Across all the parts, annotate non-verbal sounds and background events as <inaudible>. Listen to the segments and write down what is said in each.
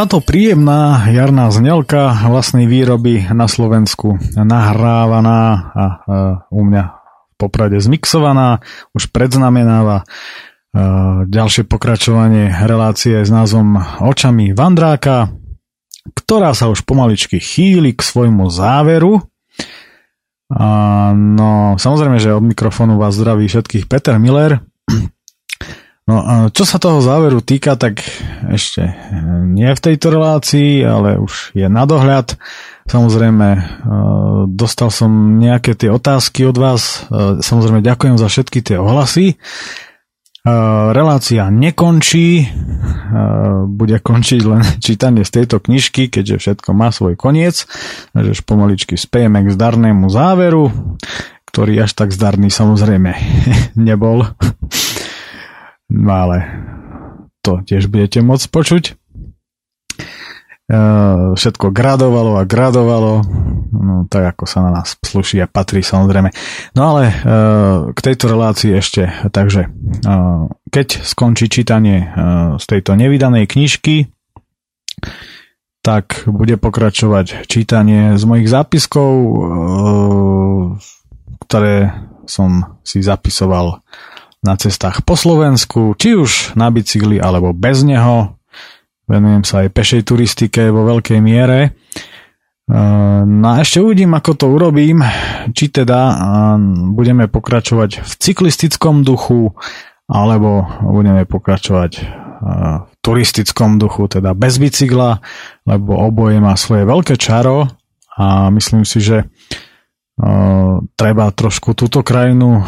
Táto príjemná jarná znelka vlastnej výroby na Slovensku nahrávaná a u mňa v Poprade zmixovaná už predznamenáva ďalšie pokračovanie relácie s názvom Očami Vandráka, ktorá sa už pomaličky chýli k svojmu záveru. No, samozrejme, že od mikrofónu vás zdraví všetkých Peter Miller. No čo sa toho záveru týka, tak ešte nie v tejto relácii, ale už je na dohľad. Samozrejme, e, dostal som nejaké tie otázky od vás. E, samozrejme, ďakujem za všetky tie ohlasy. Relácia nekončí, bude končiť len <laughs> čítanie z tejto knižky, keďže všetko má svoj koniec. Takže pomaličky spejeme k zdarnému záveru, ktorý až tak zdarný samozrejme <laughs> nebol. No ale to tiež budete môcť počuť. E, všetko gradovalo a gradovalo, no tak ako sa na nás sluší a patrí samozrejme. No ale e, k tejto relácii ešte, takže e, keď skončí čítanie z tejto nevydanej knižky, tak bude pokračovať čítanie z mojich zápiskov, ktoré som si zapisoval na cestách po Slovensku, či už na bicykli alebo bez neho. Venujem sa aj pešej turistike vo veľkej miere. No a ešte uvidím, ako to urobím, či teda budeme pokračovať v cyklistickom duchu, alebo budeme pokračovať v turistickom duchu, teda bez bicykla, lebo oboje má svoje veľké čaro a myslím si, že treba trošku túto krajinu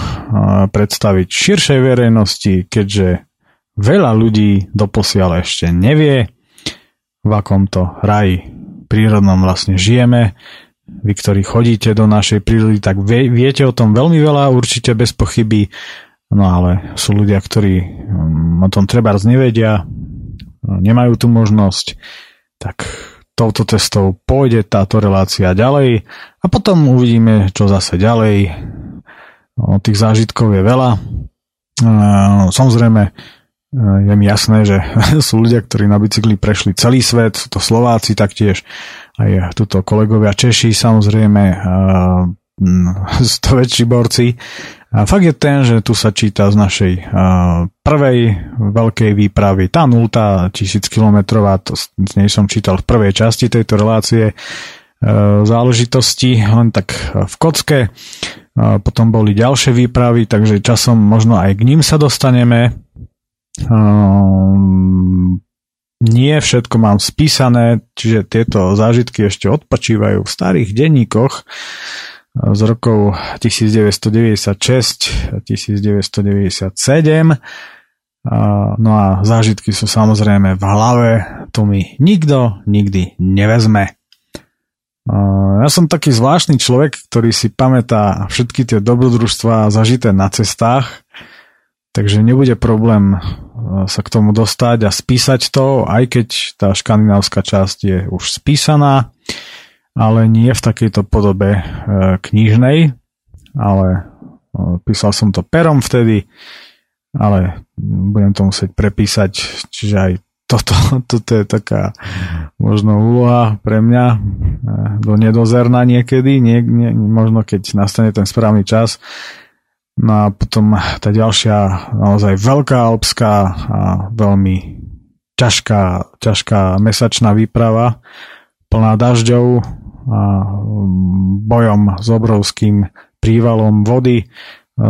predstaviť širšej verejnosti, keďže veľa ľudí doposiaľ ešte nevie, v akomto raji prírodnom vlastne žijeme. Vy, ktorí chodíte do našej prírody, tak vie, viete o tom veľmi veľa, určite bez pochyby. No ale sú ľudia, ktorí mm, o tom treba nevedia, nemajú tu možnosť, tak touto cestou pôjde táto relácia ďalej a potom uvidíme, čo zase ďalej. No, tých zážitkov je veľa. Samozrejme, je mi jasné, že <laughs> sú ľudia, ktorí na bicykli prešli celý svet, sú to Slováci taktiež, aj tuto kolegovia Češi, samozrejme, <laughs> to väčší borci. A fakt je ten, že tu sa číta z našej uh, prvej veľkej výpravy, tá nultá tisíc kilometrová, to z nej som čítal v prvej časti tejto relácie uh, záležitosti, len tak v kocke. Uh, potom boli ďalšie výpravy, takže časom možno aj k ním sa dostaneme. Um, nie všetko mám spísané, čiže tieto zážitky ešte odpočívajú v starých denníkoch z rokov 1996 a 1997. No a zážitky sú samozrejme v hlave, to mi nikto nikdy nevezme. Ja som taký zvláštny človek, ktorý si pamätá všetky tie dobrodružstvá zažité na cestách, takže nebude problém sa k tomu dostať a spísať to, aj keď tá škandinávska časť je už spísaná ale nie v takejto podobe e, knižnej, ale e, písal som to perom vtedy, ale budem to musieť prepísať, čiže aj toto, <laughs> toto je taká možno úloha pre mňa e, do nedozerna niekedy, nie, nie, možno keď nastane ten správny čas. No a potom tá ďalšia naozaj veľká alpská a veľmi ťažká, ťažká mesačná výprava plná dažďov, a mm, bojom s obrovským prívalom vody,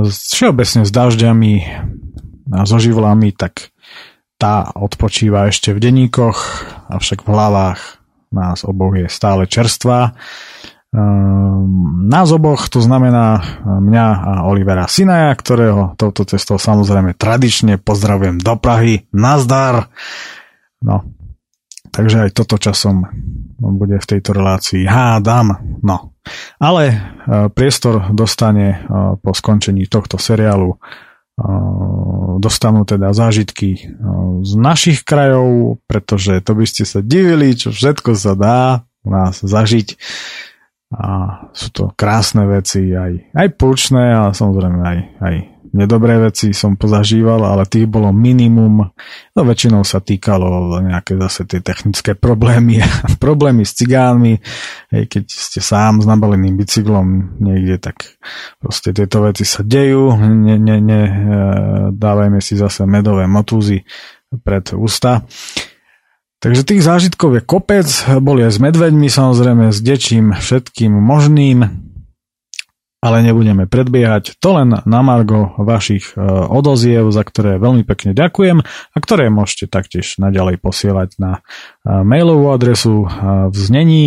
všeobecne s dažďami a so živlami, tak tá odpočíva ešte v denníkoch, avšak v hlavách nás oboch je stále čerstvá. Ehm, nás oboch, to znamená mňa a Olivera Sinaja, ktorého touto cestou samozrejme tradične pozdravujem do Prahy. Nazdar! No, takže aj toto časom bude v tejto relácii. Hádam, no. Ale e, priestor dostane e, po skončení tohto seriálu e, dostanú teda zážitky z našich krajov, pretože to by ste sa divili, čo všetko sa dá u nás zažiť. A sú to krásne veci, aj, aj púčne, ale samozrejme aj, aj nedobré veci som pozažíval, ale tých bolo minimum. No väčšinou sa týkalo nejaké zase tie technické problémy, <laughs> problémy s cigánmi. Hej, keď ste sám s nabaleným bicyklom niekde, tak proste tieto veci sa dejú. Ne, ne, ne, e, dávajme si zase medové motúzy pred ústa. Takže tých zážitkov je kopec, boli aj s medveďmi samozrejme, s dečím, všetkým možným, ale nebudeme predbiehať. To len na margo vašich e, odoziev, za ktoré veľmi pekne ďakujem a ktoré môžete taktiež naďalej posielať na e, mailovú adresu e, v znení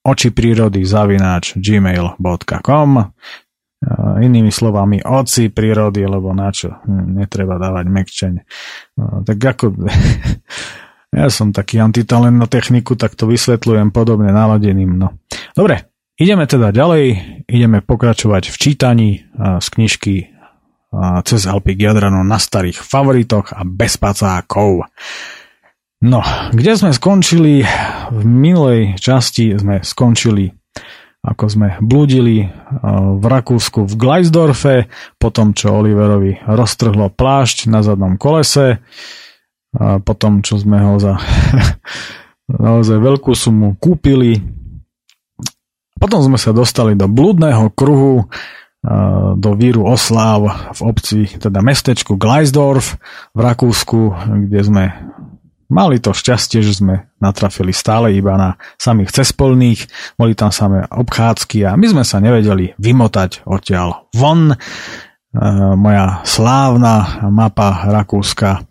oči prírody zavináč gmail.com inými slovami oci prírody, lebo na čo? Hm, netreba dávať mekčeň. Tak ako <laughs> Ja som taký antitalent na techniku, tak to vysvetľujem podobne naladeným. No. Dobre, ideme teda ďalej, ideme pokračovať v čítaní z knižky cez Alpy Jadrano na starých favoritoch a bez pacákov. No, kde sme skončili? V minulej časti sme skončili ako sme blúdili v Rakúsku v Gleisdorfe, potom čo Oliverovi roztrhlo plášť na zadnom kolese potom, čo sme ho za <laughs> naozaj veľkú sumu kúpili. Potom sme sa dostali do blúdneho kruhu, do víru osláv v obci, teda mestečku Gleisdorf v Rakúsku, kde sme mali to šťastie, že sme natrafili stále iba na samých cespolných, boli tam samé obchádzky a my sme sa nevedeli vymotať odtiaľ von. Moja slávna mapa Rakúska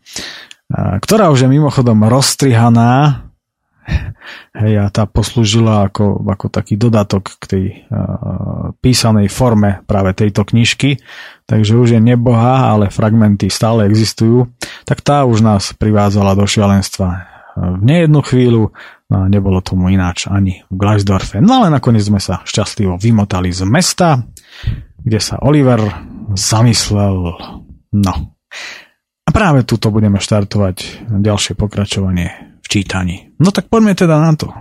ktorá už je mimochodom rozstrihaná hej, a tá poslúžila ako, ako taký dodatok k tej uh, písanej forme práve tejto knižky, takže už je nebohá, ale fragmenty stále existujú, tak tá už nás privádzala do šialenstva. V nejednu chvíľu, no nebolo tomu ináč ani v Gleisdorfe. No ale nakoniec sme sa šťastlivo vymotali z mesta, kde sa Oliver zamyslel, no, a práve tuto budeme štartovať ďalšie pokračovanie čítaní. No tak poďme teda na to.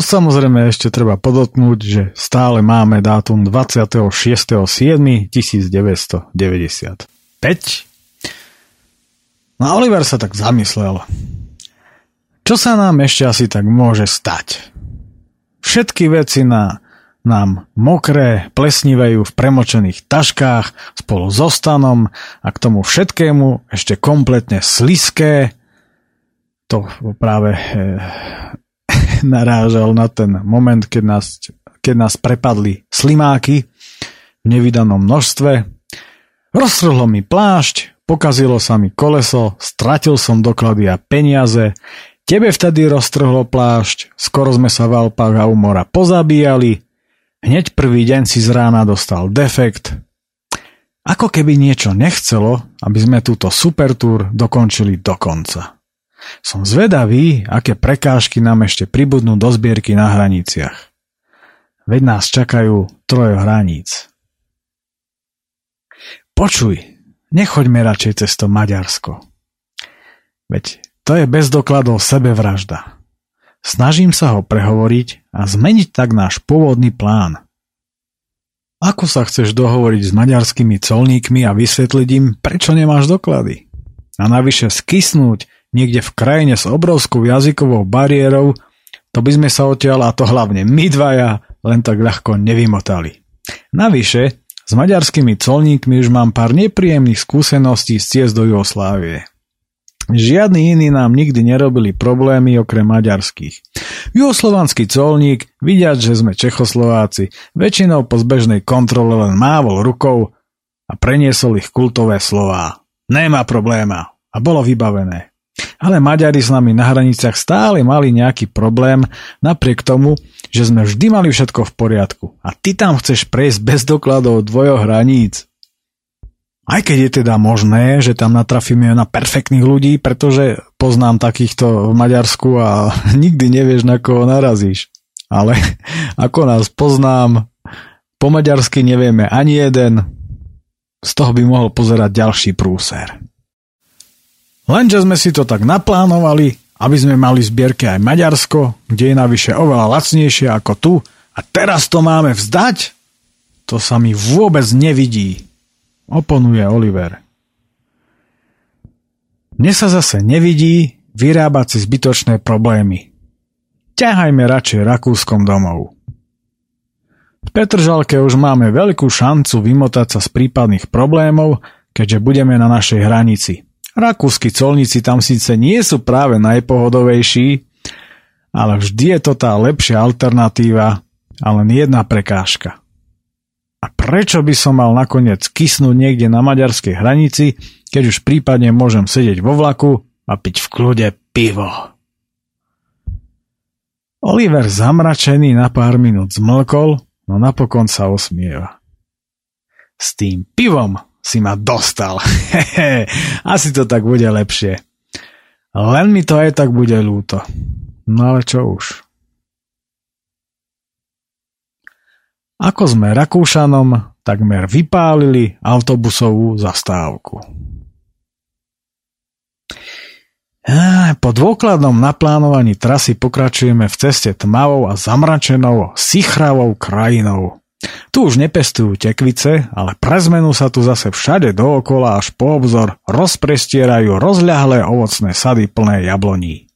Samozrejme ešte treba podotknúť, že stále máme dátum 26.7.1995. No Oliver sa tak zamyslel. Čo sa nám ešte asi tak môže stať? Všetky veci na nám mokré plesnivajú v premočených taškách spolu so stanom a k tomu všetkému ešte kompletne sliské. To práve e, <laughs> narážal na ten moment, keď nás, keď nás prepadli slimáky v nevydanom množstve. Roztrhlo mi plášť, pokazilo sa mi koleso, stratil som doklady a peniaze, tebe vtedy roztrhlo plášť, skoro sme sa v Alpách a umora pozabíjali, Hneď prvý deň si z rána dostal defekt. Ako keby niečo nechcelo, aby sme túto supertúr dokončili do konca. Som zvedavý, aké prekážky nám ešte pribudnú do zbierky na hraniciach. Veď nás čakajú troje hraníc. Počuj, nechoďme radšej cez to Maďarsko. Veď to je bez dokladov sebevražda. Snažím sa ho prehovoriť a zmeniť tak náš pôvodný plán. Ako sa chceš dohovoriť s maďarskými colníkmi a vysvetliť im, prečo nemáš doklady? A navyše skysnúť niekde v krajine s obrovskou jazykovou bariérou, to by sme sa odtiaľ, a to hlavne my dvaja, len tak ľahko nevymotali. Navyše, s maďarskými colníkmi už mám pár nepríjemných skúseností z ciest do Jugoslávie. Žiadni iní nám nikdy nerobili problémy okrem maďarských. Juhoslovanský colník, vidiať, že sme Čechoslováci, väčšinou po zbežnej kontrole len mávol rukou a preniesol ich kultové slová. Nemá probléma. A bolo vybavené. Ale Maďari s nami na hraniciach stále mali nejaký problém, napriek tomu, že sme vždy mali všetko v poriadku. A ty tam chceš prejsť bez dokladov dvojo hraníc. Aj keď je teda možné, že tam natrafíme na perfektných ľudí, pretože poznám takýchto v Maďarsku a <laughs> nikdy nevieš, na koho narazíš. Ale <laughs> ako nás poznám, po maďarsky nevieme ani jeden, z toho by mohol pozerať ďalší prúser. Lenže sme si to tak naplánovali, aby sme mali zbierke aj Maďarsko, kde je navyše oveľa lacnejšie ako tu a teraz to máme vzdať? to sa mi vôbec nevidí, oponuje Oliver. Mne sa zase nevidí vyrábať si zbytočné problémy. Ťahajme radšej Rakúskom domov. V Petržalke už máme veľkú šancu vymotať sa z prípadných problémov, keďže budeme na našej hranici. Rakúsky colníci tam síce nie sú práve najpohodovejší, ale vždy je to tá lepšia alternatíva a len jedna prekážka. A prečo by som mal nakoniec kysnúť niekde na maďarskej hranici, keď už prípadne môžem sedieť vo vlaku a piť v kľude pivo? Oliver zamračený na pár minút zmlkol, no napokon sa osmieva. S tým pivom si ma dostal. <laughs> Asi to tak bude lepšie. Len mi to aj tak bude ľúto. No ale čo už. Ako sme Rakúšanom takmer vypálili autobusovú zastávku. Po dôkladnom naplánovaní trasy pokračujeme v ceste tmavou a zamračenou, sichravou krajinou. Tu už nepestujú tekvice, ale pre zmenu sa tu zase všade dookola až po obzor rozprestierajú rozľahlé ovocné sady plné jabloní.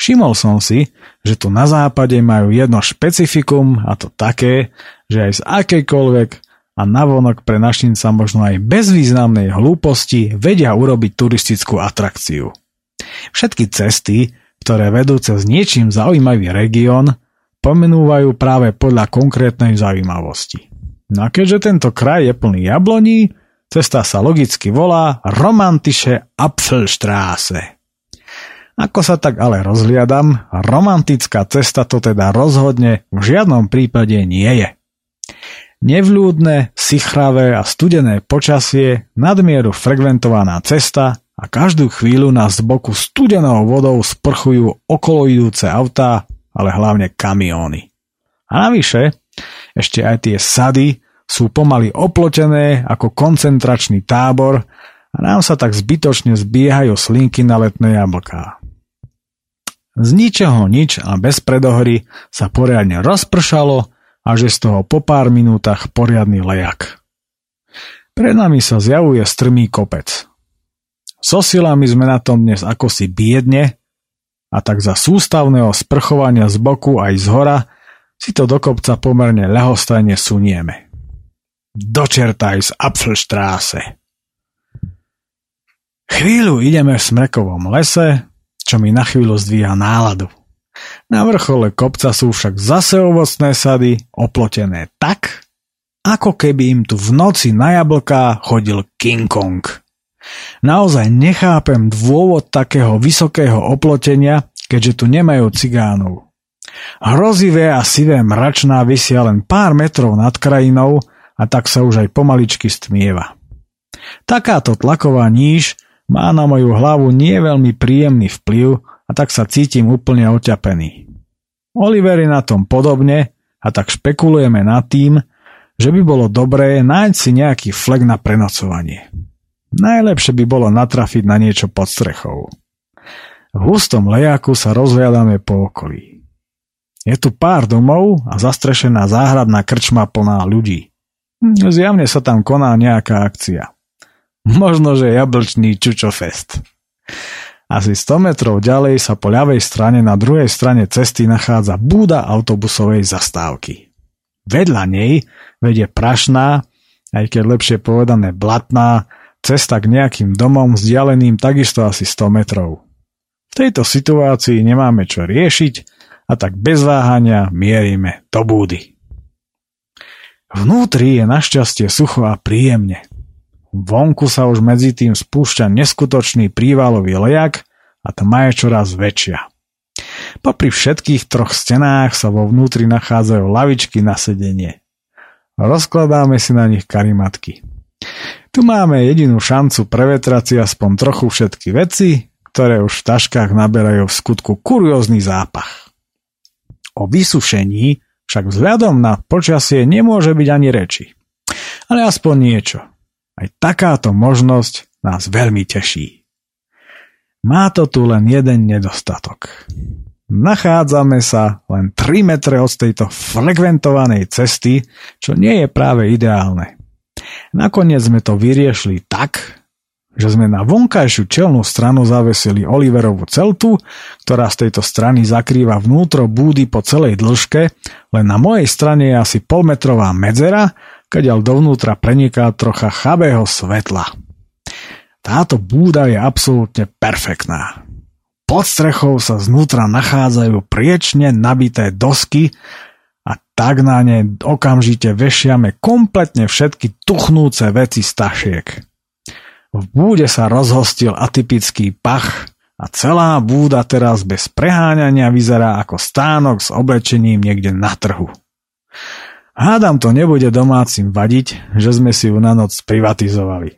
Všimol som si, že tu na západe majú jedno špecifikum a to také, že aj z akejkoľvek a navonok pre našinca možno aj bezvýznamnej hlúposti vedia urobiť turistickú atrakciu. Všetky cesty, ktoré vedú cez niečím zaujímavý región, pomenúvajú práve podľa konkrétnej zaujímavosti. No a keďže tento kraj je plný jabloní, cesta sa logicky volá Romantische Apfelstraße. Ako sa tak ale rozhliadam, romantická cesta to teda rozhodne v žiadnom prípade nie je. Nevľúdne, sichravé a studené počasie, nadmieru frekventovaná cesta a každú chvíľu nás z boku studenou vodou sprchujú okolo idúce autá ale hlavne kamióny. A navyše, ešte aj tie sady sú pomaly oplotené ako koncentračný tábor a nám sa tak zbytočne zbiehajú slinky na letné jablká. Z ničoho nič a bez predohry sa poriadne rozpršalo a že z toho po pár minútach poriadny lejak. Pred nami sa zjavuje strmý kopec. So silami sme na tom dnes ako si biedne, a tak za sústavného sprchovania z boku aj z hora si to do kopca pomerne ľahostajne sunieme. Dočertaj z Apfelstráse. Chvíľu ideme v smrekovom lese, čo mi na chvíľu zdvíha náladu. Na vrchole kopca sú však zase ovocné sady, oplotené tak, ako keby im tu v noci na jablká chodil King Kong. Naozaj nechápem dôvod takého vysokého oplotenia, keďže tu nemajú cigánov. Hrozivé a sivé mračná vysia len pár metrov nad krajinou a tak sa už aj pomaličky stmieva. Takáto tlaková níž má na moju hlavu nie veľmi príjemný vplyv a tak sa cítim úplne oťapený. Oliver je na tom podobne a tak špekulujeme nad tým, že by bolo dobré nájsť si nejaký flek na prenocovanie. Najlepšie by bolo natrafiť na niečo pod strechou. V hustom lejaku sa rozhľadáme po okolí. Je tu pár domov a zastrešená záhradná krčma plná ľudí. Zjavne sa tam koná nejaká akcia. <laughs> Možno, že jablčný čučofest. Asi 100 metrov ďalej sa po ľavej strane na druhej strane cesty nachádza búda autobusovej zastávky. Vedľa nej vedie prašná, aj keď lepšie povedané blatná, cesta k nejakým domom vzdialeným takisto asi 100 metrov. V tejto situácii nemáme čo riešiť a tak bez váhania mierime do búdy. Vnútri je našťastie sucho a príjemne. Vonku sa už medzi tým spúšťa neskutočný prívalový lejak a tma je čoraz väčšia. Popri všetkých troch stenách sa vo vnútri nachádzajú lavičky na sedenie. Rozkladáme si na nich karimatky. Tu máme jedinú šancu prevetrať si aspoň trochu všetky veci, ktoré už v taškách naberajú v skutku kuriózny zápach. O vysušení však vzhľadom na počasie nemôže byť ani reči. Ale aspoň niečo. Aj takáto možnosť nás veľmi teší. Má to tu len jeden nedostatok. Nachádzame sa len 3 metre od tejto frekventovanej cesty, čo nie je práve ideálne. Nakoniec sme to vyriešili tak, že sme na vonkajšiu čelnú stranu zavesili Oliverovú celtu, ktorá z tejto strany zakrýva vnútro búdy po celej dĺžke, len na mojej strane je asi polmetrová medzera, kadiaľ dovnútra preniká trocha chabého svetla. Táto búda je absolútne perfektná. Pod strechou sa znútra nachádzajú priečne nabité dosky a tak na ne okamžite vešiame kompletne všetky tuchnúce veci z tašiek. V búde sa rozhostil atypický pach a celá búda teraz bez preháňania vyzerá ako stánok s oblečením niekde na trhu. Hádam to nebude domácim vadiť, že sme si ju na noc privatizovali.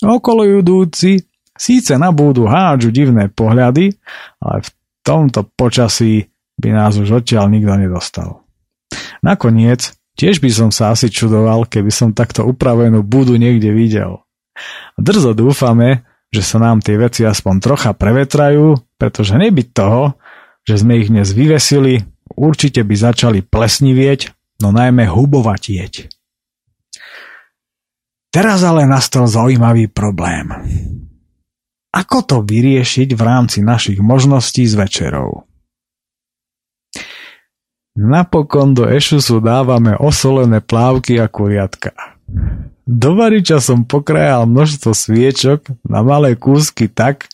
Okolo judúci Síce na búdu hádžu divné pohľady, ale v tomto počasí by nás už odtiaľ nikto nedostal. Nakoniec, tiež by som sa asi čudoval, keby som takto upravenú búdu niekde videl. Drzo dúfame, že sa nám tie veci aspoň trocha prevetrajú, pretože nebyť toho, že sme ich dnes vyvesili, určite by začali plesnivieť, no najmä hubovatieť. Teraz ale nastal zaujímavý problém. Ako to vyriešiť v rámci našich možností s večerou? Napokon do ešusu dávame osolené plávky a kuriatka. Do variča som pokrajal množstvo sviečok na malé kúsky tak,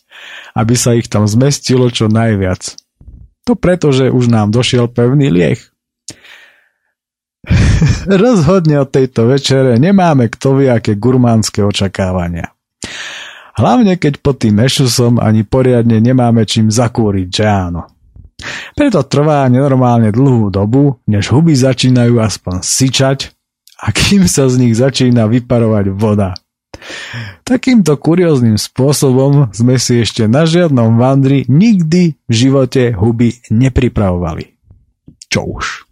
aby sa ich tam zmestilo čo najviac. To preto, že už nám došiel pevný lieh. <laughs> Rozhodne od tejto večere nemáme kto vie aké gurmánske očakávania. Hlavne keď pod tým ešusom ani poriadne nemáme čím zakúriť, že áno. Preto trvá nenormálne dlhú dobu, než huby začínajú aspoň syčať a kým sa z nich začína vyparovať voda. Takýmto kurióznym spôsobom sme si ešte na žiadnom vandri nikdy v živote huby nepripravovali. Čo už.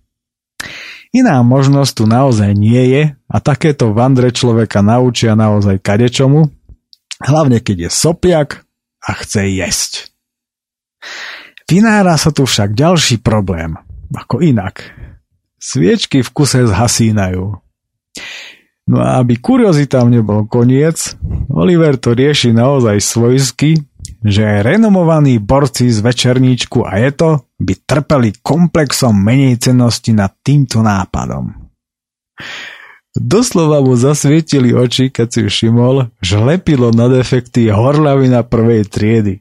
Iná možnosť tu naozaj nie je a takéto vandre človeka naučia naozaj kadečomu, hlavne keď je sopiak a chce jesť. Vynára sa tu však ďalší problém, ako inak. Sviečky v kuse zhasínajú. No a aby kuriozitám nebol koniec, Oliver to rieši naozaj svojsky, že renomovaní borci z večerníčku a je to by trpeli komplexom menej cennosti nad týmto nápadom. Doslova mu zasvietili oči, keď si všimol, že lepilo na defekty horľavina prvej triedy.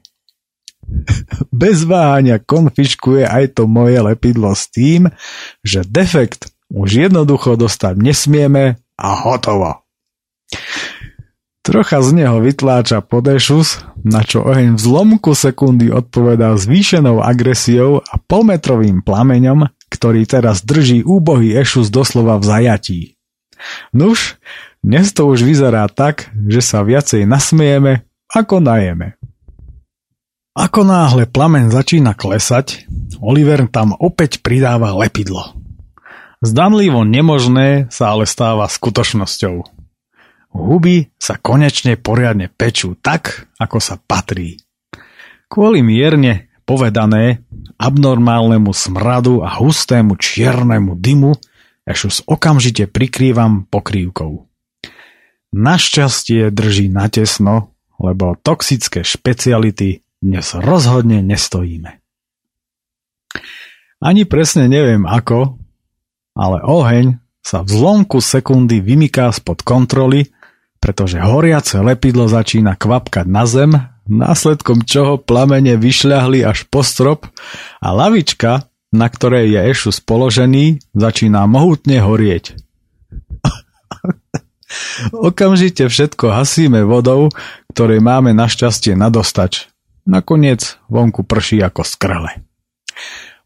<laughs> Bez váhania konfiškuje aj to moje lepidlo s tým, že defekt už jednoducho dostať nesmieme a hotovo. Trocha z neho vytláča podešus, na čo oheň v zlomku sekundy odpovedá zvýšenou agresiou a polmetrovým plameňom, ktorý teraz drží úbohý ešus doslova v zajatí. Nuž, dnes to už vyzerá tak, že sa viacej nasmiejeme, ako najeme. Ako náhle plamen začína klesať, Oliver tam opäť pridáva lepidlo. Zdanlivo nemožné sa ale stáva skutočnosťou. Huby sa konečne poriadne pečú tak, ako sa patrí. Kvôli mierne povedané abnormálnemu smradu a hustému čiernemu dymu Ešus okamžite prikrývam pokrývkou. Našťastie drží natesno, lebo toxické špeciality dnes rozhodne nestojíme. Ani presne neviem ako, ale oheň sa v zlomku sekundy vymyká spod kontroly, pretože horiace lepidlo začína kvapkať na zem, následkom čoho plamene vyšľahli až po strop a lavička, na ktorej je Ešus položený, začína mohutne horieť. <laughs> Okamžite všetko hasíme vodou, ktorej máme našťastie nadostač. Nakoniec vonku prší ako skrle.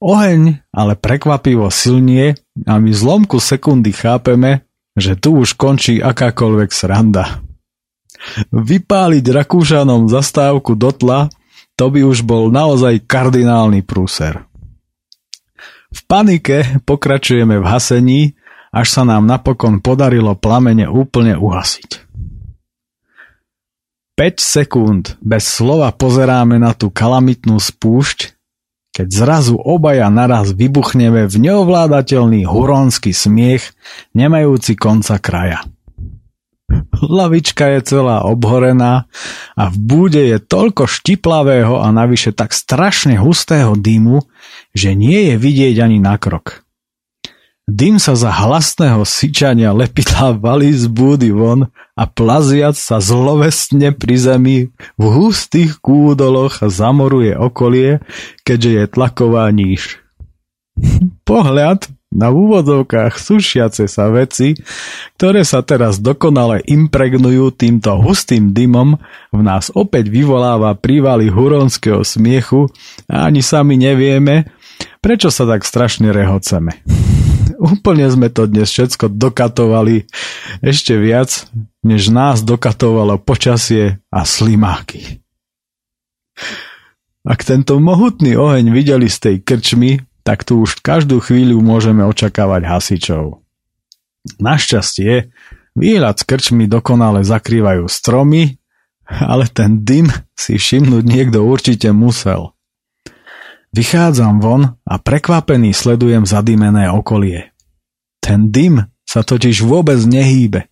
Oheň ale prekvapivo silnie a my zlomku sekundy chápeme, že tu už končí akákoľvek sranda. Vypáliť Rakúšanom zastávku do tla, to by už bol naozaj kardinálny prúser. V panike pokračujeme v hasení, až sa nám napokon podarilo plamene úplne uhasiť. 5 sekúnd bez slova pozeráme na tú kalamitnú spúšť, keď zrazu obaja naraz vybuchneme v neovládateľný huronský smiech, nemajúci konca kraja. Lavička je celá obhorená a v búde je toľko štiplavého a navyše tak strašne hustého dymu, že nie je vidieť ani na krok. Dym sa za hlasného syčania lepidla valí z búdy von a plaziac sa zlovestne pri zemi v hustých kúdoloch zamoruje okolie, keďže je tlaková níž. <laughs> Pohľad na úvodovkách sušiace sa veci, ktoré sa teraz dokonale impregnujú týmto hustým dymom, v nás opäť vyvoláva prívaly huronského smiechu a ani sami nevieme, prečo sa tak strašne rehoceme. <laughs> Úplne sme to dnes všetko dokatovali ešte viac, než nás dokatovalo počasie a slimáky. Ak tento mohutný oheň videli z tej krčmy, tak tu už každú chvíľu môžeme očakávať hasičov. Našťastie, výhľad z krčmy dokonale zakrývajú stromy, ale ten dym si všimnúť niekto určite musel. Vychádzam von a prekvapený sledujem zadýmené okolie. Ten dym sa totiž vôbec nehýbe.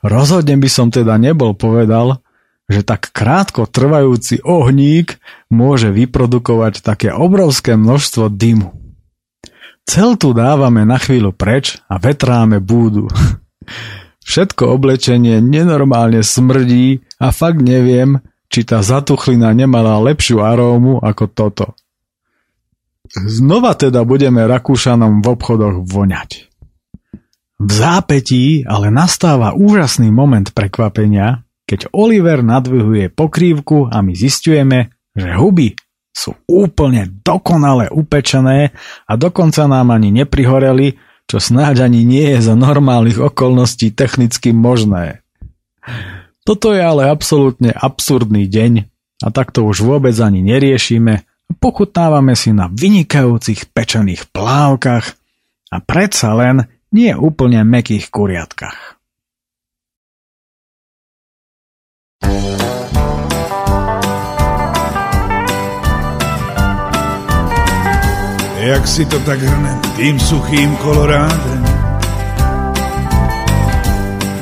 Rozhodne by som teda nebol povedal, že tak krátko trvajúci ohník môže vyprodukovať také obrovské množstvo dymu. Cel tu dávame na chvíľu preč a vetráme búdu. <laughs> Všetko oblečenie nenormálne smrdí a fakt neviem, či tá zatuchlina nemala lepšiu arómu ako toto. Znova teda budeme Rakúšanom v obchodoch voňať. V zápetí ale nastáva úžasný moment prekvapenia, keď Oliver nadvihuje pokrývku a my zistujeme, že huby sú úplne dokonale upečené a dokonca nám ani neprihoreli, čo snáď ani nie je za normálnych okolností technicky možné. Toto je ale absolútne absurdný deň a takto už vôbec ani neriešime Pochutnávame si na vynikajúcich pečených plávkach a predsa len nie úplne mekých kuriatkách. Jak si to tak hrnem tým suchým kolorádem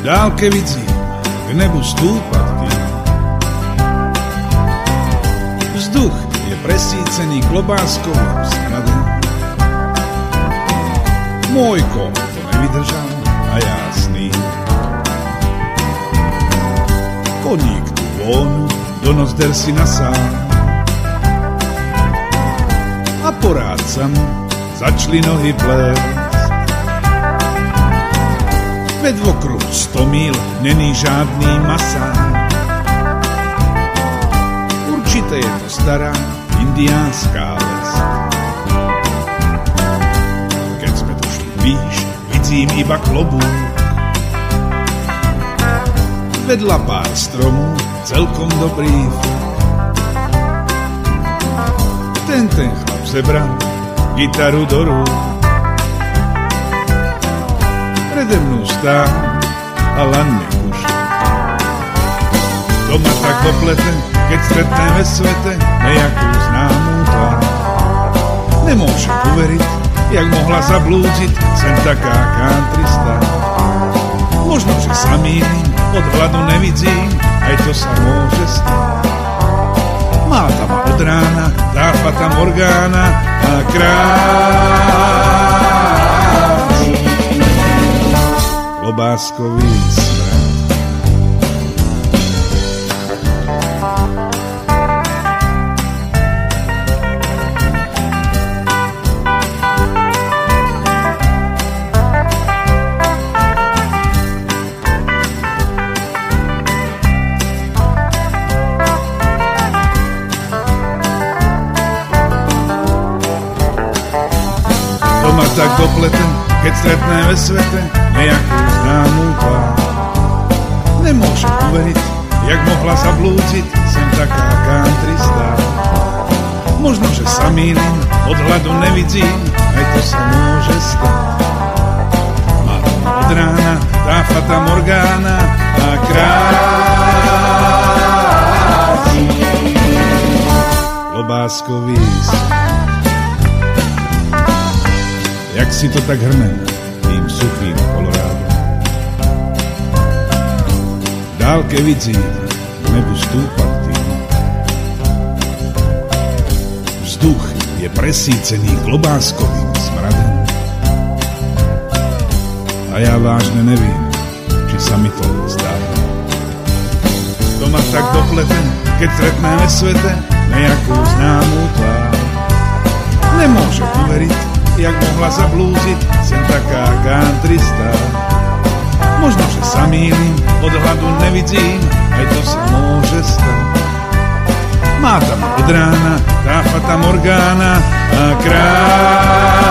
dálke vidím k nebu stúpať tým Vzduch presícený klobáskovým skradom. Môj kom to nevydržal a jasný. Koník tu vonu do nozder si nasál. A porád sa mu začali nohy plést. Veď v okruhu sto mil není žádný masár. Určite je to stará indiánska les. Keď sme došli výš, vidím iba klobúk. Vedľa pár stromů, celkom dobrý Ten ten chlap zebral gitaru do rúk. Prede mnou stál a lan nekušil. To ma tak doplete, keď stretne ve svete nejakú. Nemôžem uveriť, jak mohla zablúdiť sem taká country. Možno, že samý od hladu nevidím, aj to sa môže stať. Má tam od rána, dá tam orgána a krás. Lobáskový tak dopleten, keď stretne ve svete nejakú známú tvár. Nemôžem uveriť, jak mohla zablúdiť sem taká country star. Možno, že sa mýlim, od hladu nevidím, aj to sa môže stať. Má od rána, tá fata Morgana a krás. Lobáskový svet. Si to tak hrnem tým suchým Kolorádom. V dálke vidím nebu stúpať tým. Vzduch je presícený klobáskovým smradom. A ja vážne nevím, či sa mi to zdá. To ma tak doplete, keď stretneme svete nejakú známú tvár. Nemôžem uveriť, jak mohla zablúziť sem taká country star. Možno, že sa mýlim, od hladu nevidím, aj to sa môže stať. Má tam od rána, tá fata Morgána a krásny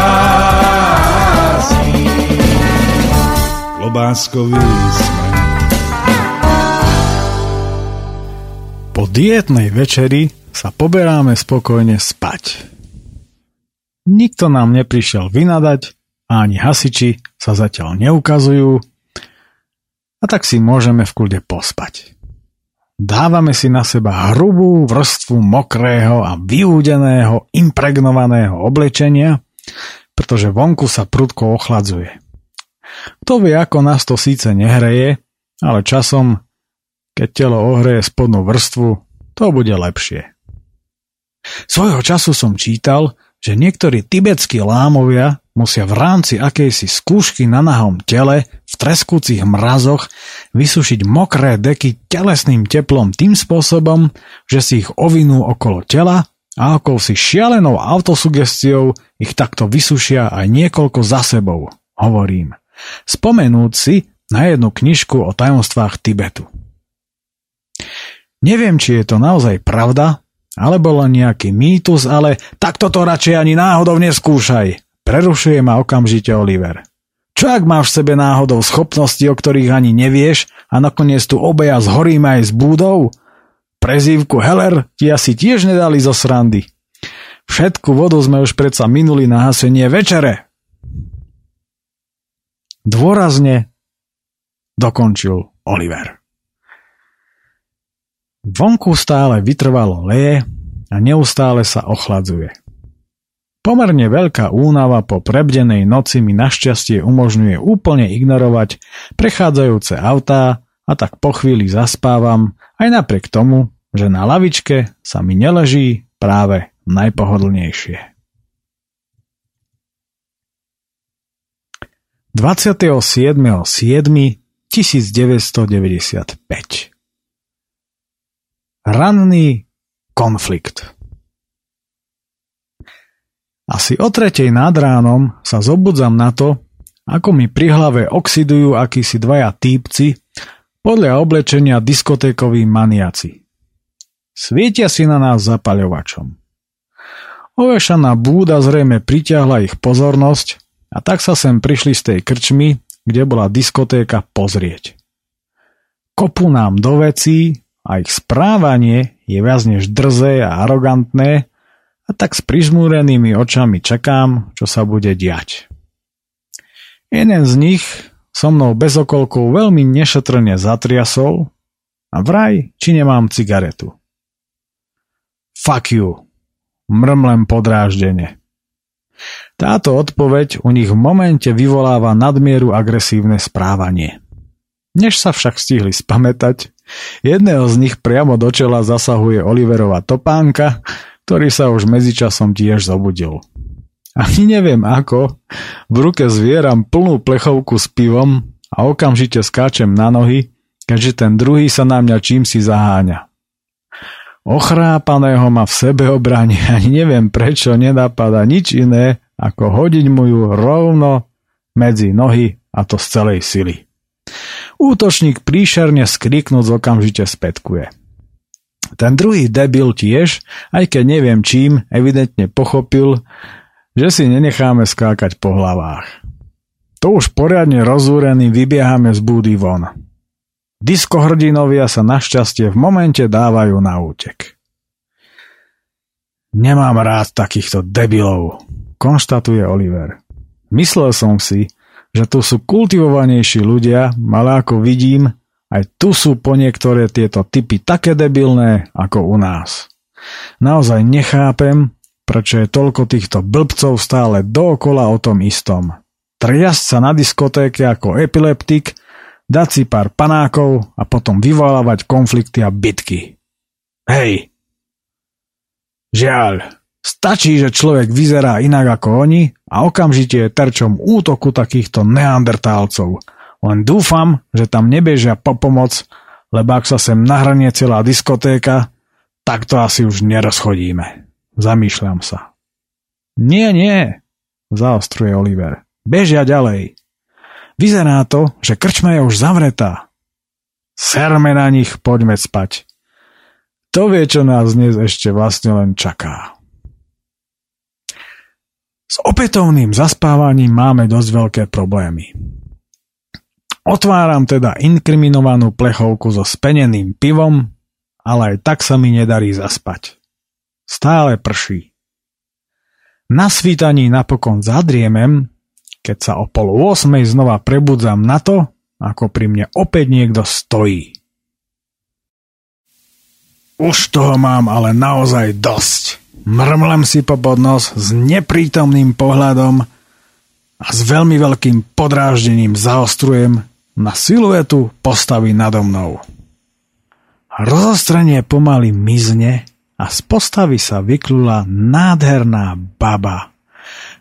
klobáskový smer. Po dietnej večeri sa poberáme spokojne spať. Nikto nám neprišiel vynadať a ani hasiči sa zatiaľ neukazujú a tak si môžeme v kľude pospať. Dávame si na seba hrubú vrstvu mokrého a vyúdeného, impregnovaného oblečenia, pretože vonku sa prudko ochladzuje. Kto vie, ako nás to síce nehreje, ale časom, keď telo ohreje spodnú vrstvu, to bude lepšie. Svojho času som čítal, že niektorí tibetskí lámovia musia v rámci akejsi skúšky na nahom tele v treskúcich mrazoch vysušiť mokré deky telesným teplom tým spôsobom, že si ich ovinú okolo tela a okolo si šialenou autosugestiou ich takto vysušia aj niekoľko za sebou, hovorím. Spomenúť si na jednu knižku o tajomstvách Tibetu. Neviem, či je to naozaj pravda, alebo len nejaký mýtus, ale takto to radšej ani náhodou neskúšaj. Prerušuje ma okamžite Oliver. Čo ak máš v sebe náhodou schopnosti, o ktorých ani nevieš a nakoniec tu obeja zhoríme aj s búdou? Prezývku Heller ti asi tiež nedali zo srandy. Všetku vodu sme už predsa minuli na hasenie večere. Dôrazne dokončil Oliver. Vonku stále vytrvalo leje a neustále sa ochladzuje. Pomerne veľká únava po prebdenej noci mi našťastie umožňuje úplne ignorovať prechádzajúce autá a tak po chvíli zaspávam aj napriek tomu, že na lavičke sa mi neleží práve najpohodlnejšie. 27.7.1995 Ranný konflikt Asi o tretej nad ránom sa zobudzam na to, ako mi pri hlave oxidujú akísi dvaja týpci podľa oblečenia diskotékoví maniaci. Svietia si na nás zapaľovačom. Ovešaná búda zrejme pritiahla ich pozornosť a tak sa sem prišli z tej krčmy, kde bola diskotéka pozrieť. Kopu nám do vecí, a ich správanie je viac než drzé a arogantné a tak s prižmúrenými očami čakám, čo sa bude diať. Jeden z nich so mnou bez okolkov veľmi nešetrne zatriasol a vraj, či nemám cigaretu. Fuck you, mrmlem podráždene. Táto odpoveď u nich v momente vyvoláva nadmieru agresívne správanie. Než sa však stihli spamätať, jedného z nich priamo do čela zasahuje Oliverova topánka, ktorý sa už medzičasom tiež zobudil. Ani neviem ako, v ruke zvieram plnú plechovku s pivom a okamžite skáčem na nohy, keďže ten druhý sa na mňa čím si zaháňa. Ochrápaného ma v sebe obrani <laughs> ani neviem prečo nenapadá nič iné, ako hodiť mu ju rovno medzi nohy a to z celej sily. Útočník príšerne skriknúť okamžite spätkuje. Ten druhý debil tiež, aj keď neviem čím, evidentne pochopil, že si nenecháme skákať po hlavách. To už poriadne rozúrený vybiehame z búdy von. Diskohrdinovia sa našťastie v momente dávajú na útek. Nemám rád takýchto debilov, konštatuje Oliver. Myslel som si, že tu sú kultivovanejší ľudia, ale ako vidím, aj tu sú po niektoré tieto typy také debilné ako u nás. Naozaj nechápem, prečo je toľko týchto blbcov stále dookola o tom istom. Triasť sa na diskotéke ako epileptik, dať si pár panákov a potom vyvolávať konflikty a bitky. Hej! Žiaľ, stačí, že človek vyzerá inak ako oni a okamžite je terčom útoku takýchto neandertálcov. Len dúfam, že tam nebežia po pomoc, lebo ak sa sem nahranie celá diskotéka, tak to asi už nerozchodíme. Zamýšľam sa. Nie, nie, zaostruje Oliver. Bežia ďalej. Vyzerá to, že krčma je už zavretá. Serme na nich, poďme spať. To vie, čo nás dnes ešte vlastne len čaká. S opätovným zaspávaním máme dosť veľké problémy. Otváram teda inkriminovanú plechovku so speneným pivom, ale aj tak sa mi nedarí zaspať. Stále prší. Na svítaní napokon zadriemem keď sa o pol 8 znova prebudzam na to, ako pri mne opäť niekto stojí. Už toho mám ale naozaj dosť. Mrmlem si po podnos s neprítomným pohľadom a s veľmi veľkým podráždením zaostrujem na siluetu postavy nado mnou. Rozostrenie pomaly mizne a z postavy sa vyklula nádherná baba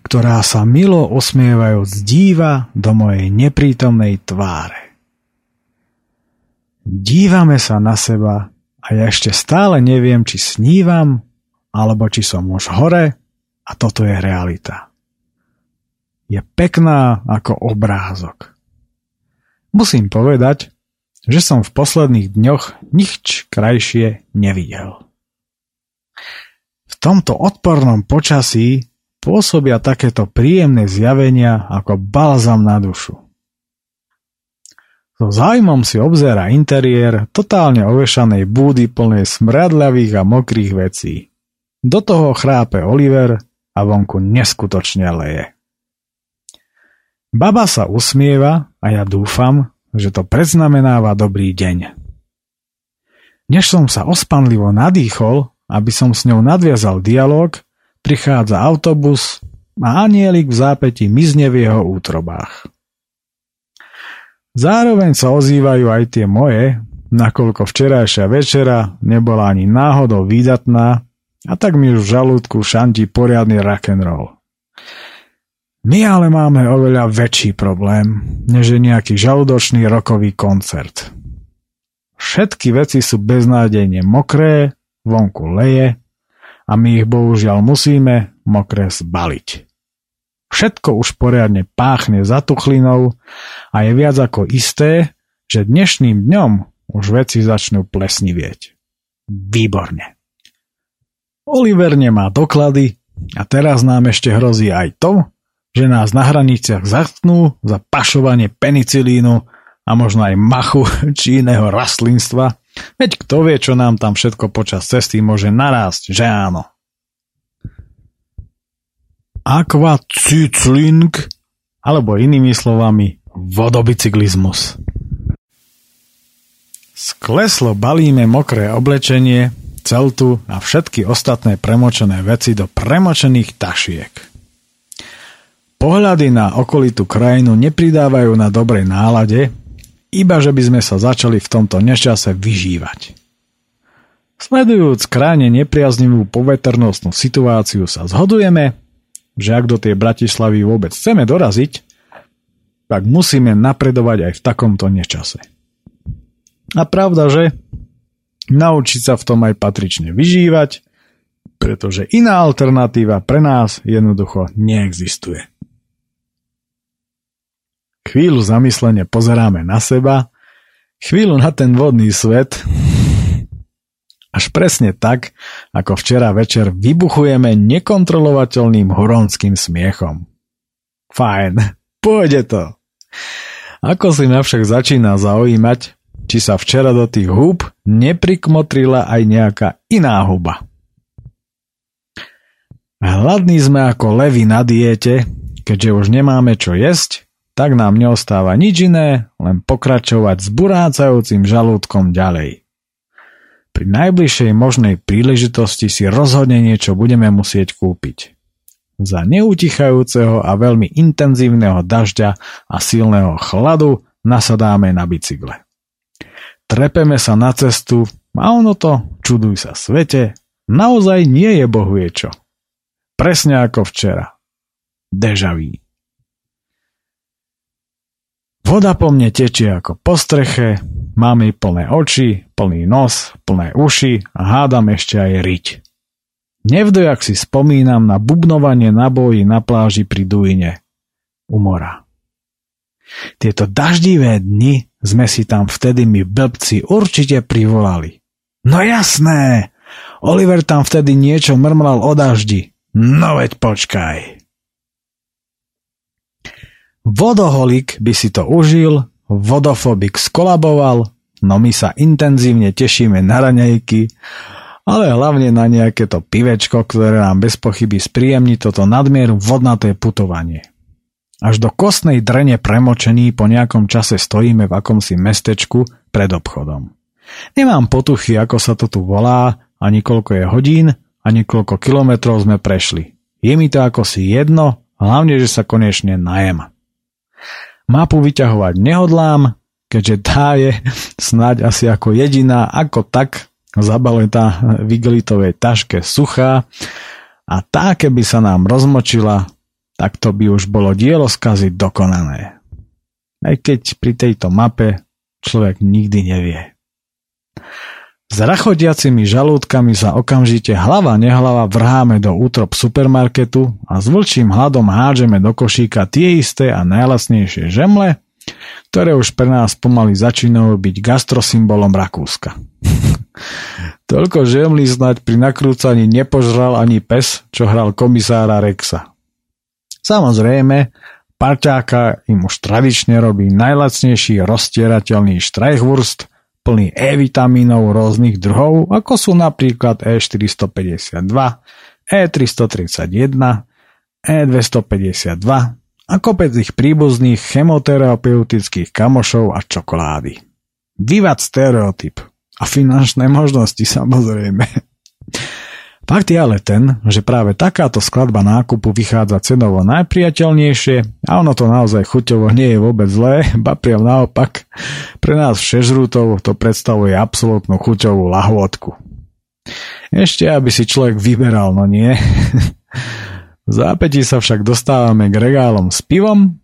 ktorá sa milo osmievajúc díva do mojej neprítomnej tváre. Dívame sa na seba a ja ešte stále neviem, či snívam, alebo či som už hore a toto je realita. Je pekná ako obrázok. Musím povedať, že som v posledných dňoch nič krajšie nevidel. V tomto odpornom počasí pôsobia takéto príjemné zjavenia ako balzam na dušu. So zájmom si obzera interiér totálne ovešanej búdy plnej smradľavých a mokrých vecí. Do toho chrápe Oliver a vonku neskutočne leje. Baba sa usmieva a ja dúfam, že to predznamenáva dobrý deň. Než som sa ospanlivo nadýchol, aby som s ňou nadviazal dialog, prichádza autobus a anielik v zápäti mizne v jeho útrobách. Zároveň sa ozývajú aj tie moje, nakoľko včerajšia večera nebola ani náhodou výdatná a tak mi už v žalúdku šantí poriadny rock'n'roll. My ale máme oveľa väčší problém, než je nejaký žalúdočný rokový koncert. Všetky veci sú beznádejne mokré, vonku leje a my ich bohužiaľ musíme mokré zbaliť. Všetko už poriadne páchne zatuchlinou a je viac ako isté, že dnešným dňom už veci začnú plesnivieť. Výborne. Oliver nemá doklady a teraz nám ešte hrozí aj to, že nás na hraniciach zatknú za pašovanie penicilínu a možno aj machu <laughs> či iného rastlinstva Veď kto vie, čo nám tam všetko počas cesty môže narásť, že áno. Aquacycling, alebo inými slovami vodobicyklizmus. Skleslo balíme mokré oblečenie, celtu a všetky ostatné premočené veci do premočených tašiek. Pohľady na okolitú krajinu nepridávajú na dobrej nálade iba že by sme sa začali v tomto nešťase vyžívať. Sledujúc krajne nepriaznivú poveternostnú situáciu sa zhodujeme, že ak do tej Bratislavy vôbec chceme doraziť, tak musíme napredovať aj v takomto nečase. A pravda, že naučiť sa v tom aj patrične vyžívať, pretože iná alternatíva pre nás jednoducho neexistuje. Chvíľu zamyslene pozeráme na seba, chvíľu na ten vodný svet, až presne tak, ako včera večer vybuchujeme nekontrolovateľným huronským smiechom. Fajn, pôjde to. Ako si ma však začína zaujímať, či sa včera do tých húb neprikmotrila aj nejaká iná huba. Hladní sme ako levy na diete, keďže už nemáme čo jesť tak nám neostáva nič iné, len pokračovať s burácajúcim žalúdkom ďalej. Pri najbližšej možnej príležitosti si rozhodne niečo budeme musieť kúpiť. Za neutichajúceho a veľmi intenzívneho dažďa a silného chladu nasadáme na bicykle. Trepeme sa na cestu a ono to, čuduj sa svete, naozaj nie je bohuje. Presne ako včera. Dežaví. Voda po mne tečie ako po streche, mám jej plné oči, plný nos, plné uši a hádam ešte aj riť. Nevdojak si spomínam na bubnovanie na boji na pláži pri Duine. U mora. Tieto daždivé dni sme si tam vtedy my blbci určite privolali. No jasné! Oliver tam vtedy niečo mrmlal o daždi. No veď počkaj. Vodoholik by si to užil, vodofobik skolaboval, no my sa intenzívne tešíme na raňajky, ale hlavne na nejaké to pivečko, ktoré nám bez pochyby spríjemní toto nadmieru vodnaté putovanie. Až do kostnej drene premočení po nejakom čase stojíme v akomsi mestečku pred obchodom. Nemám potuchy, ako sa to tu volá, ani koľko je hodín, ani koľko kilometrov sme prešli. Je mi to ako si jedno, hlavne, že sa konečne najem. Mapu vyťahovať nehodlám, keďže tá je <laughs> snáď asi ako jediná, ako tak zabaletá <laughs> v igelitovej taške suchá a tá keby sa nám rozmočila, tak to by už bolo dielo skazy dokonané. Aj keď pri tejto mape človek nikdy nevie. S rachodiacimi žalúdkami sa okamžite hlava nehlava vrháme do útrop supermarketu a s vlčím hladom hádžeme do košíka tie isté a najlasnejšie žemle, ktoré už pre nás pomaly začínajú byť gastrosymbolom Rakúska. <laughs> Toľko žemlí snať pri nakrúcaní nepožral ani pes, čo hral komisára Rexa. Samozrejme, parťáka im už tradične robí najlacnejší rozstierateľný štrajchwurst, plný E-vitamínov rôznych druhov, ako sú napríklad E452, E331, E252 a kopec ich príbuzných chemoterapeutických kamošov a čokolády. Vývad stereotyp a finančné možnosti samozrejme. Fakt je ale ten, že práve takáto skladba nákupu vychádza cenovo najpriateľnejšie a ono to naozaj chuťovo nie je vôbec zlé, <laughs> ba priam naopak, pre nás všežrútov to predstavuje absolútnu chuťovú lahôdku. Ešte aby si človek vyberal, no nie. <laughs> v zápäti sa však dostávame k regálom s pivom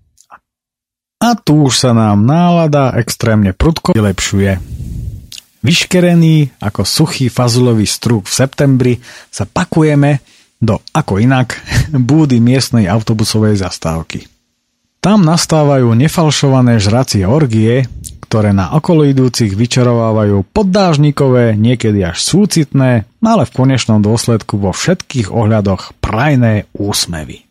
a tu už sa nám nálada extrémne prudko vylepšuje. Vyškerený ako suchý fazulový strúk v septembri sa pakujeme do, ako inak, <laughs> búdy miestnej autobusovej zastávky. Tam nastávajú nefalšované žracie orgie, ktoré na okoloidúcich vyčarovávajú poddážnikové, niekedy až súcitné, ale v konečnom dôsledku vo všetkých ohľadoch prajné úsmevy.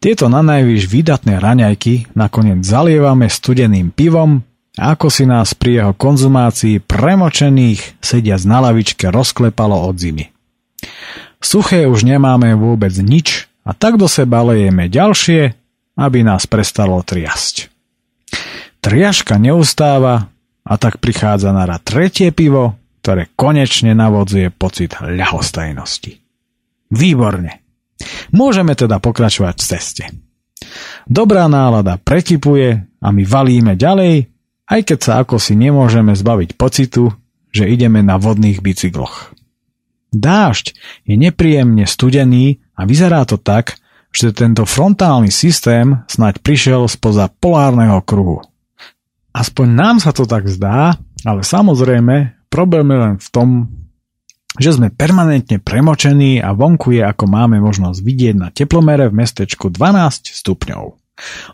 Tieto na najvyš výdatné raňajky nakoniec zalievame studeným pivom ako si nás pri jeho konzumácii premočených sediac na lavičke rozklepalo od zimy. Suché už nemáme vôbec nič a tak do seba lejeme ďalšie, aby nás prestalo triasť. Triaška neustáva a tak prichádza na rad tretie pivo, ktoré konečne navodzuje pocit ľahostajnosti. Výborne. Môžeme teda pokračovať v ceste. Dobrá nálada prekypuje a my valíme ďalej aj keď sa ako si nemôžeme zbaviť pocitu, že ideme na vodných bicykloch. Dážď je nepríjemne studený a vyzerá to tak, že tento frontálny systém snaď prišiel spoza polárneho kruhu. Aspoň nám sa to tak zdá, ale samozrejme problém je len v tom, že sme permanentne premočení a vonku je ako máme možnosť vidieť na teplomere v mestečku 12 stupňov.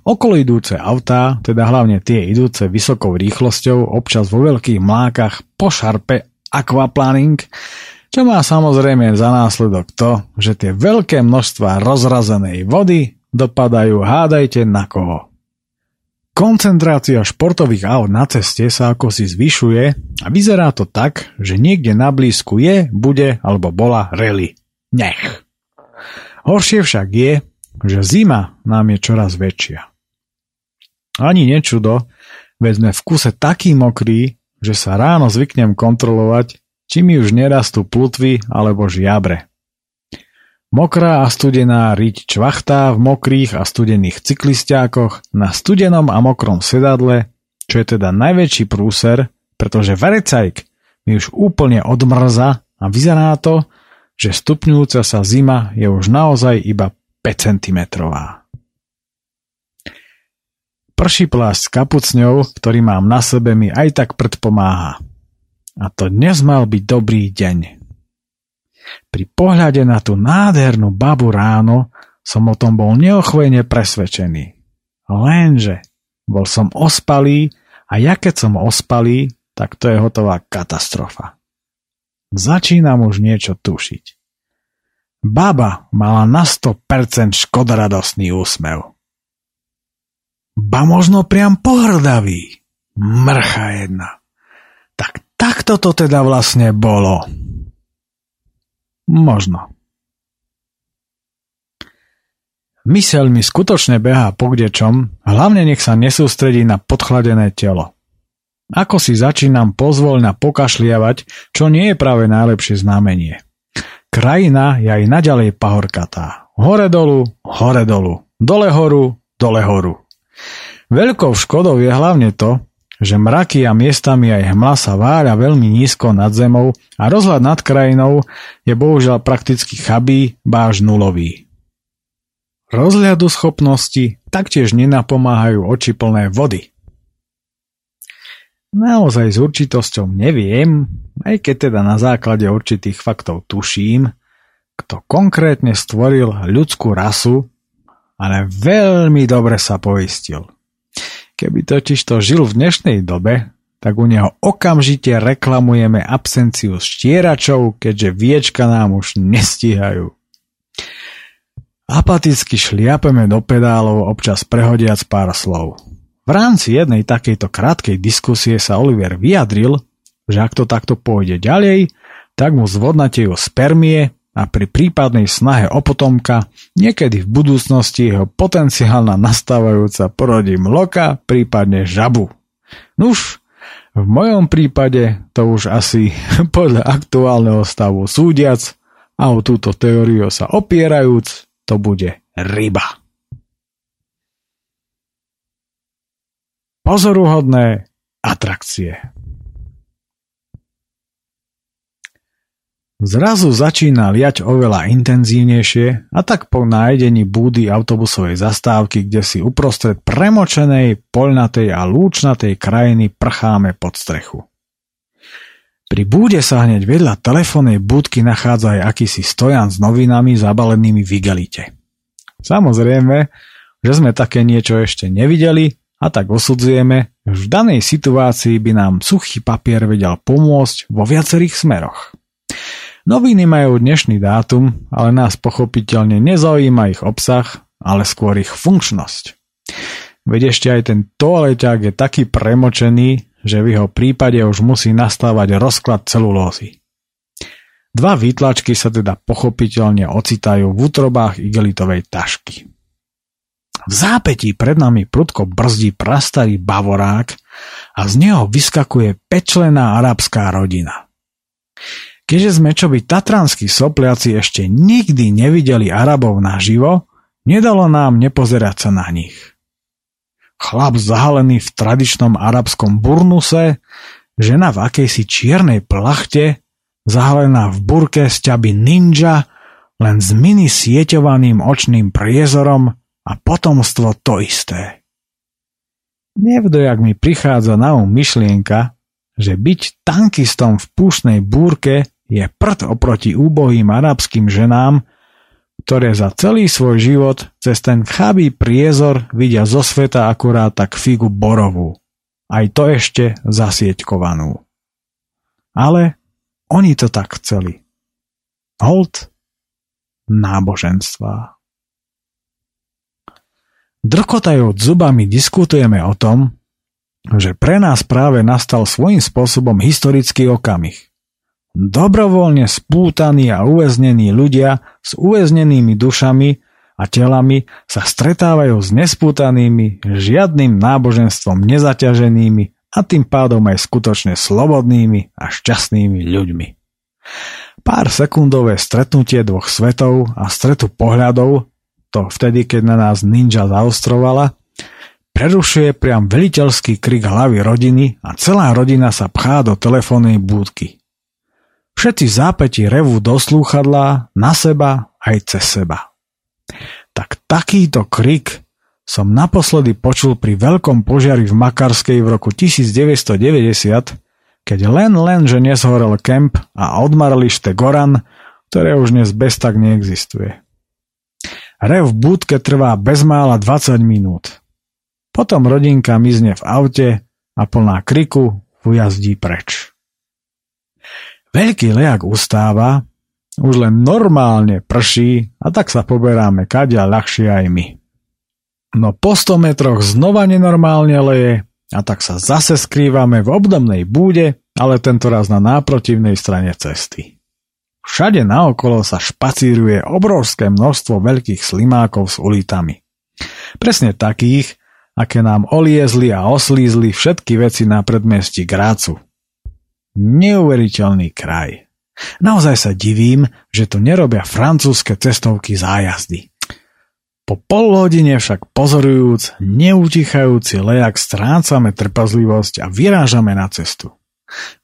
Okolo idúce autá, teda hlavne tie idúce vysokou rýchlosťou, občas vo veľkých mlákach po šarpe aquaplaning, čo má samozrejme za následok to, že tie veľké množstva rozrazenej vody dopadajú hádajte na koho. Koncentrácia športových aut na ceste sa ako si zvyšuje a vyzerá to tak, že niekde na blízku je, bude alebo bola rally. Nech. Horšie však je, že zima nám je čoraz väčšia. Ani nečudo, veď sme v kuse taký mokrý, že sa ráno zvyknem kontrolovať, či mi už nerastú plutvy alebo žiabre. Mokrá a studená riť čvachtá v mokrých a studených cyklistiákoch na studenom a mokrom sedadle, čo je teda najväčší prúser, pretože verecajk mi už úplne odmrza a vyzerá to, že stupňujúca sa zima je už naozaj iba 5 cm. Prší plášť s kapucňou, ktorý mám na sebe, mi aj tak predpomáha. A to dnes mal byť dobrý deň. Pri pohľade na tú nádhernú babu ráno som o tom bol neochvejne presvedčený. Lenže bol som ospalý a ja keď som ospalý, tak to je hotová katastrofa. Začínam už niečo tušiť. Baba mala na 100% škodoradosný úsmev. Ba možno priam pohrdavý. Mrcha jedna. Tak takto to teda vlastne bolo. Možno. Myseľ mi skutočne behá po kdečom, hlavne nech sa nesústredí na podchladené telo. Ako si začínam pozvoľna pokašliavať, čo nie je práve najlepšie znamenie. Krajina je aj naďalej pahorkatá. Hore dolu, hore dolu, dole horu, dole horu. Veľkou škodou je hlavne to, že mraky a miestami aj hmla sa váľa veľmi nízko nad zemou a rozhľad nad krajinou je bohužiaľ prakticky chabý, báž nulový. Rozhľadu schopnosti taktiež nenapomáhajú oči plné vody. Naozaj s určitosťou neviem, aj keď teda na základe určitých faktov tuším, kto konkrétne stvoril ľudskú rasu, ale veľmi dobre sa poistil. Keby totiž to žil v dnešnej dobe, tak u neho okamžite reklamujeme absenciu štieračov, keďže viečka nám už nestíhajú. Apaticky šliapeme do pedálov, občas prehodiac pár slov. V rámci jednej takejto krátkej diskusie sa Oliver vyjadril, že ak to takto pôjde ďalej, tak mu zvodnatejú spermie a pri prípadnej snahe o potomka niekedy v budúcnosti jeho potenciálna nastávajúca porodí mloka, prípadne žabu. Nuž, v mojom prípade to už asi <laughs> podľa aktuálneho stavu súdiac a o túto teóriu sa opierajúc, to bude ryba. Pozoruhodné atrakcie Zrazu začína liať oveľa intenzívnejšie a tak po nájdení búdy autobusovej zastávky, kde si uprostred premočenej, poľnatej a lúčnatej krajiny prcháme pod strechu. Pri búde sa hneď vedľa telefónnej búdky nachádza aj akýsi stojan s novinami zabalenými v igelite. Samozrejme, že sme také niečo ešte nevideli a tak osudzujeme, že v danej situácii by nám suchý papier vedel pomôcť vo viacerých smeroch. Noviny majú dnešný dátum, ale nás pochopiteľne nezaujíma ich obsah, ale skôr ich funkčnosť. Veď ešte aj ten toaleťák je taký premočený, že v jeho prípade už musí nastávať rozklad celulózy. Dva výtlačky sa teda pochopiteľne ocitajú v útrobách igelitovej tašky. V zápetí pred nami prudko brzdí prastarý bavorák a z neho vyskakuje pečlená arabská rodina. Keďže sme čo by tatranskí sopliaci ešte nikdy nevideli Arabov naživo, nedalo nám nepozerať sa na nich. Chlap zahalený v tradičnom arabskom burnuse, žena v akejsi čiernej plachte, zahalená v burke z ťaby ninja, len s mini sieťovaným očným priezorom a potomstvo to isté. Nevdojak mi prichádza na um myšlienka, že byť tankistom v púšnej búrke je prd oproti úbohým arabským ženám, ktoré za celý svoj život cez ten chabý priezor vidia zo sveta akurát tak figu borovú. Aj to ešte zasieťkovanú. Ale oni to tak chceli. Hold náboženstva. Drkotajúc zubami diskutujeme o tom, že pre nás práve nastal svojím spôsobom historický okamih – Dobrovoľne spútaní a uväznení ľudia s uväznenými dušami a telami sa stretávajú s nespútanými, žiadnym náboženstvom nezaťaženými a tým pádom aj skutočne slobodnými a šťastnými ľuďmi. Pár sekundové stretnutie dvoch svetov a stretu pohľadov, to vtedy, keď na nás ninja zaostrovala, prerušuje priam veliteľský krik hlavy rodiny a celá rodina sa pchá do telefónnej búdky. Všetci zápäti revú do slúchadla, na seba aj cez seba. Tak takýto krik som naposledy počul pri veľkom požiari v Makarskej v roku 1990, keď len len, že neshorel kemp a odmarlište Goran, ktoré už dnes bez tak neexistuje. Rev v budke trvá bezmála 20 minút. Potom rodinka mizne v aute a plná kriku ujazdí preč. Veľký lejak ustáva, už len normálne prší a tak sa poberáme kadia ľahšie aj my. No po 100 metroch znova nenormálne leje a tak sa zase skrývame v obdobnej búde, ale tentoraz na náprotivnej strane cesty. Všade naokolo sa špacíruje obrovské množstvo veľkých slimákov s ulitami. Presne takých, aké nám oliezli a oslízli všetky veci na predmestí Grácu. Neuveriteľný kraj. Naozaj sa divím, že to nerobia francúzske cestovky zájazdy. Po pol hodine však pozorujúc, neutichajúci lejak strácame trpazlivosť a vyrážame na cestu.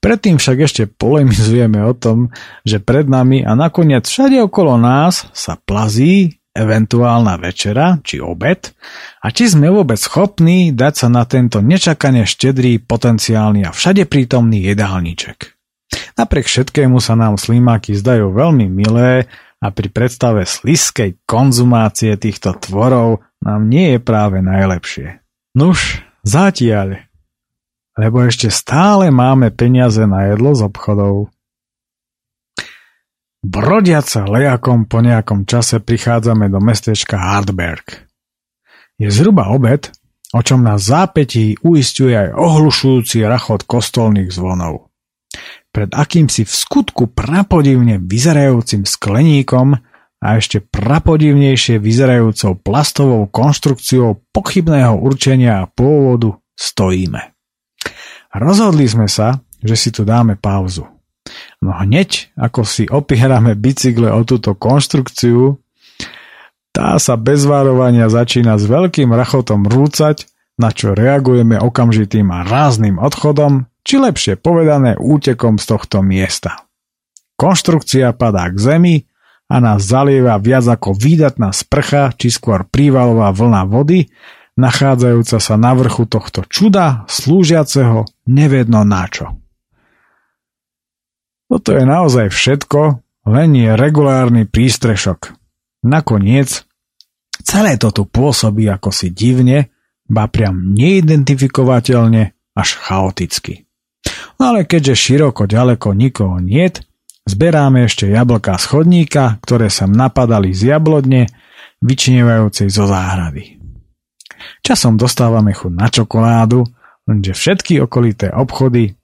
Predtým však ešte polemizujeme o tom, že pred nami a nakoniec všade okolo nás sa plazí eventuálna večera či obed a či sme vôbec schopní dať sa na tento nečakane štedrý, potenciálny a všade prítomný jedálniček. Napriek všetkému sa nám slimáky zdajú veľmi milé a pri predstave sliskej konzumácie týchto tvorov nám nie je práve najlepšie. Nuž, zatiaľ. Lebo ešte stále máme peniaze na jedlo z obchodov. Brodiaca lejakom po nejakom čase prichádzame do mestečka Hardberg. Je zhruba obed, o čom nás zápetí uistuje aj ohlušujúci rachot kostolných zvonov pred akýmsi v skutku prapodivne vyzerajúcim skleníkom a ešte prapodivnejšie vyzerajúcou plastovou konštrukciou pochybného určenia a pôvodu stojíme. Rozhodli sme sa, že si tu dáme pauzu. No hneď, ako si opierame bicykle o túto konštrukciu, tá sa bez varovania začína s veľkým rachotom rúcať, na čo reagujeme okamžitým a rázným odchodom či lepšie povedané útekom z tohto miesta. Konštrukcia padá k zemi a nás zalieva viac ako výdatná sprcha, či skôr prívalová vlna vody, nachádzajúca sa na vrchu tohto čuda, slúžiaceho nevedno načo. Toto je naozaj všetko, len je regulárny prístrešok. Nakoniec, celé to tu pôsobí ako si divne, ba priam neidentifikovateľne až chaoticky. No ale keďže široko ďaleko nikoho niet, zberáme ešte jablká z chodníka, ktoré sa napadali z jablodne, vyčnievajúcej zo záhrady. Časom dostávame chuť na čokoládu, lenže všetky okolité obchody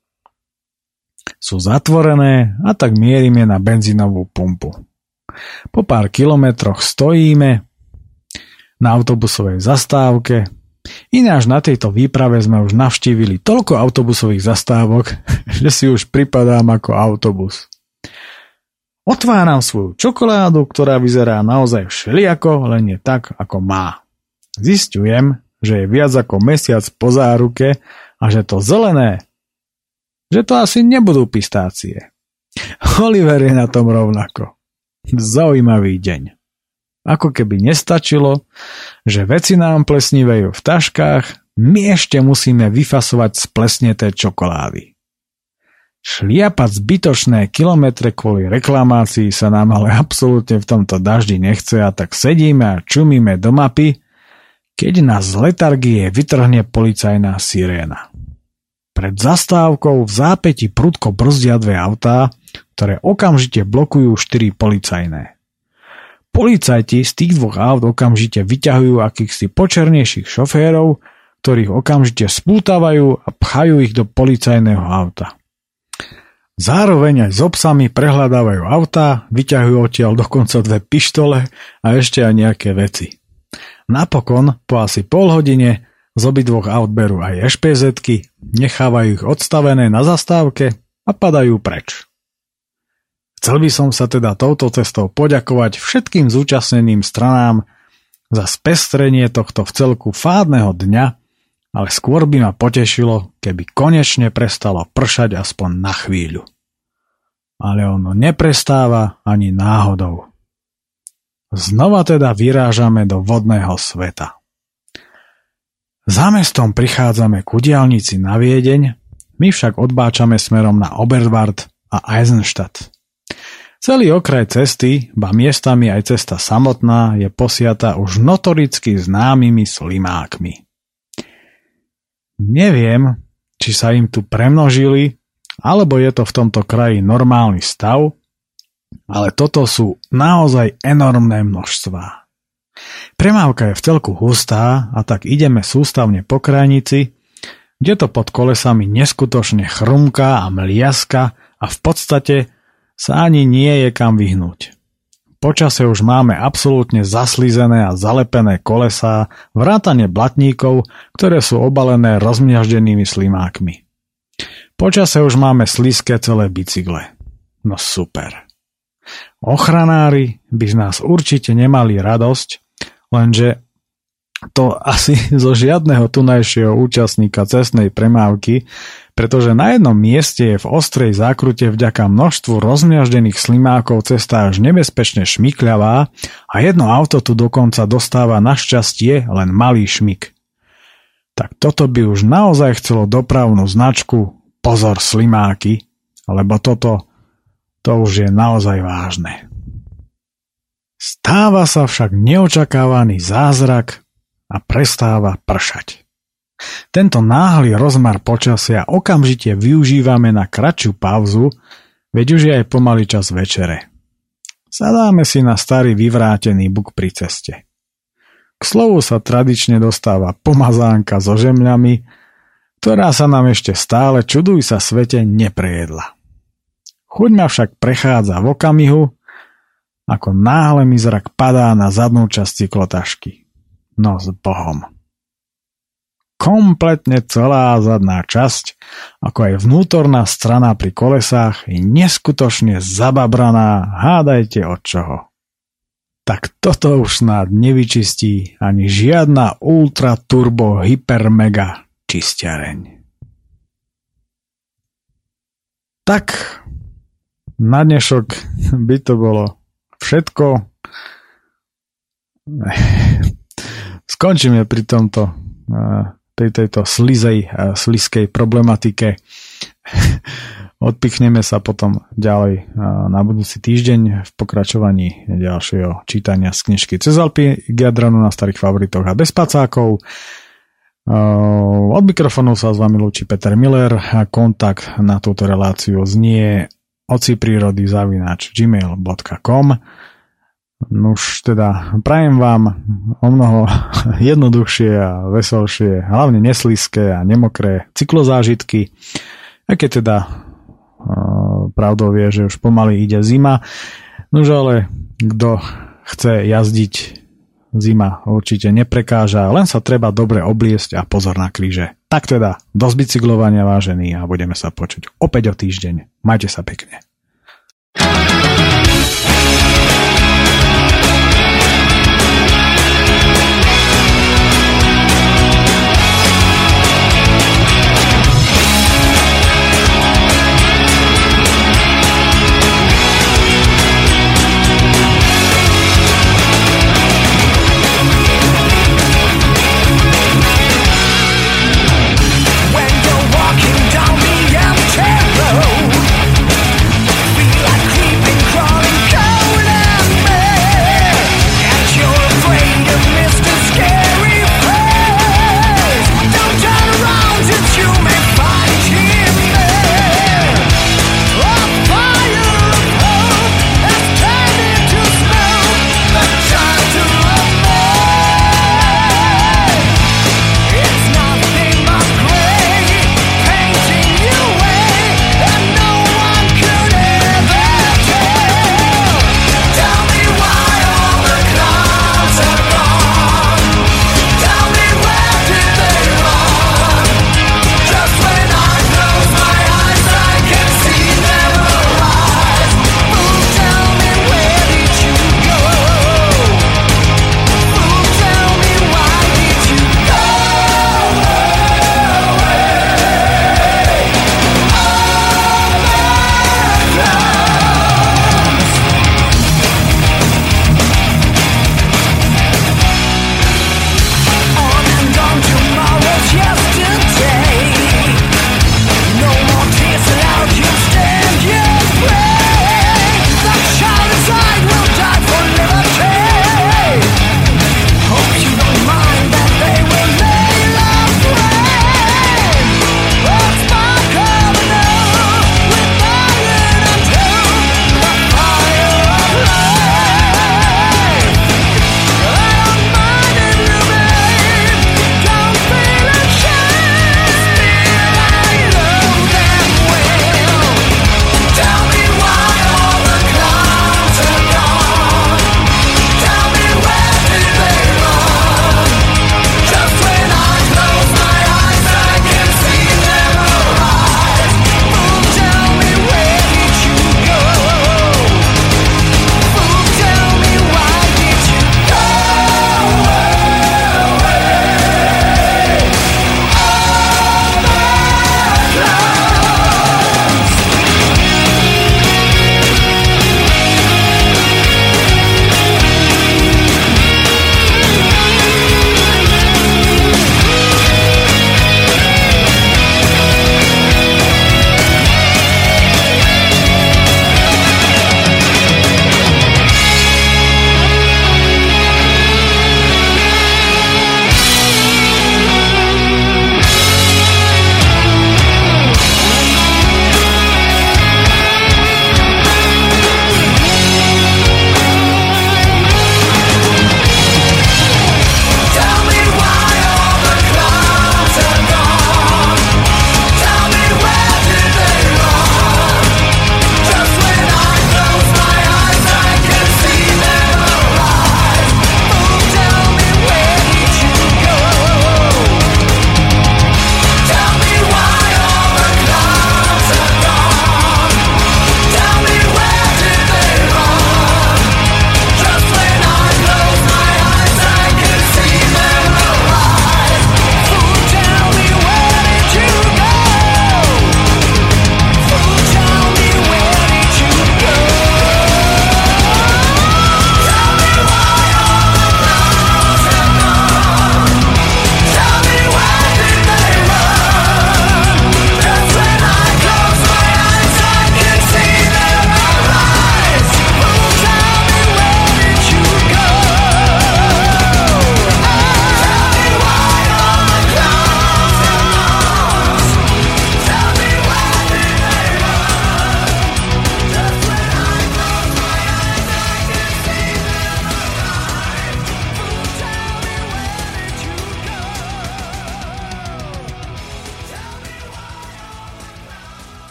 sú zatvorené a tak mierime na benzínovú pumpu. Po pár kilometroch stojíme na autobusovej zastávke, Ináč na tejto výprave sme už navštívili toľko autobusových zastávok, <laughs> že si už pripadám ako autobus. Otváram svoju čokoládu, ktorá vyzerá naozaj všeliako, len je tak, ako má. Zistujem, že je viac ako mesiac po záruke a že to zelené, že to asi nebudú pistácie. Oliver je na tom rovnako. Zaujímavý deň. Ako keby nestačilo, že veci nám plesnívajú v taškách, my ešte musíme vyfasovať splesneté čokolády. Šliapať zbytočné kilometre kvôli reklamácii sa nám ale absolútne v tomto daždi nechce a tak sedíme a čumíme do mapy, keď nás z letargie vytrhne policajná siréna. Pred zastávkou v zápäti prudko brzdia dve autá, ktoré okamžite blokujú štyri policajné. Policajti z tých dvoch aut okamžite vyťahujú akýchsi počernejších šoférov, ktorých okamžite spútavajú a pchajú ich do policajného auta. Zároveň aj s obsami prehľadávajú auta, vyťahujú odtiaľ dokonca dve pištole a ešte aj nejaké veci. Napokon, po asi pol hodine, z obidvoch aut berú aj ešpezetky, nechávajú ich odstavené na zastávke a padajú preč. Chcel by som sa teda touto cestou poďakovať všetkým zúčastneným stranám za spestrenie tohto v celku fádneho dňa, ale skôr by ma potešilo, keby konečne prestalo pršať aspoň na chvíľu. Ale ono neprestáva ani náhodou. Znova teda vyrážame do vodného sveta. Za mestom prichádzame ku diálnici na Viedeň, my však odbáčame smerom na Oberwart a Eisenstadt. Celý okraj cesty, ba miestami aj cesta samotná, je posiata už notoricky známymi slimákmi. Neviem, či sa im tu premnožili, alebo je to v tomto kraji normálny stav, ale toto sú naozaj enormné množstvá. Premávka je v celku hustá a tak ideme sústavne po krajnici, kde to pod kolesami neskutočne chrumká a mliaska a v podstate sa ani nie je kam vyhnúť. Počase už máme absolútne zaslízené a zalepené kolesá, vrátane blatníkov, ktoré sú obalené rozmiaždenými slimákmi. Počase už máme slízke celé bicykle. No super. Ochranári by z nás určite nemali radosť, lenže to asi <laughs> zo žiadneho tunajšieho účastníka cestnej premávky pretože na jednom mieste je v ostrej zákrute vďaka množstvu rozmiaždených slimákov cesta až nebezpečne šmikľavá a jedno auto tu dokonca dostáva našťastie len malý šmik. Tak toto by už naozaj chcelo dopravnú značku Pozor slimáky, lebo toto to už je naozaj vážne. Stáva sa však neočakávaný zázrak a prestáva pršať. Tento náhly rozmar počasia okamžite využívame na kratšiu pauzu, veď už je aj pomaly čas večere. Zadáme si na starý vyvrátený buk pri ceste. K slovu sa tradične dostáva pomazánka so žemľami, ktorá sa nám ešte stále, čuduj sa svete, neprejedla. Chuť ma však prechádza v okamihu, ako náhle mi zrak padá na zadnú časť cyklotašky. No s Bohom kompletne celá zadná časť, ako aj vnútorná strana pri kolesách je neskutočne zababraná, hádajte od čoho. Tak toto už snáď nevyčistí ani žiadna ultra turbo hyper mega čistiareň. Tak, na dnešok by to bolo všetko. <laughs> Skončíme pri tomto tej, tejto slizej, eh, slizkej problematike. <laughs> Odpichneme sa potom ďalej eh, na budúci týždeň v pokračovaní ďalšieho čítania z knižky Cez Alpy k na starých favoritoch a bez pacákov. Eh, od mikrofónu sa s vami lúči Peter Miller a kontakt na túto reláciu znie oci prírody zavináč gmail.com už teda prajem vám o mnoho <laughs> jednoduchšie a veselšie, hlavne nesliské a nemokré cyklozážitky. A keď teda uh, pravdou je, že už pomaly ide zima, nož ale kto chce jazdiť zima určite neprekáža, len sa treba dobre obliesť a pozor na kríže. Tak teda, do zbicyklovania vážení a budeme sa počuť opäť o týždeň. Majte sa pekne. thank you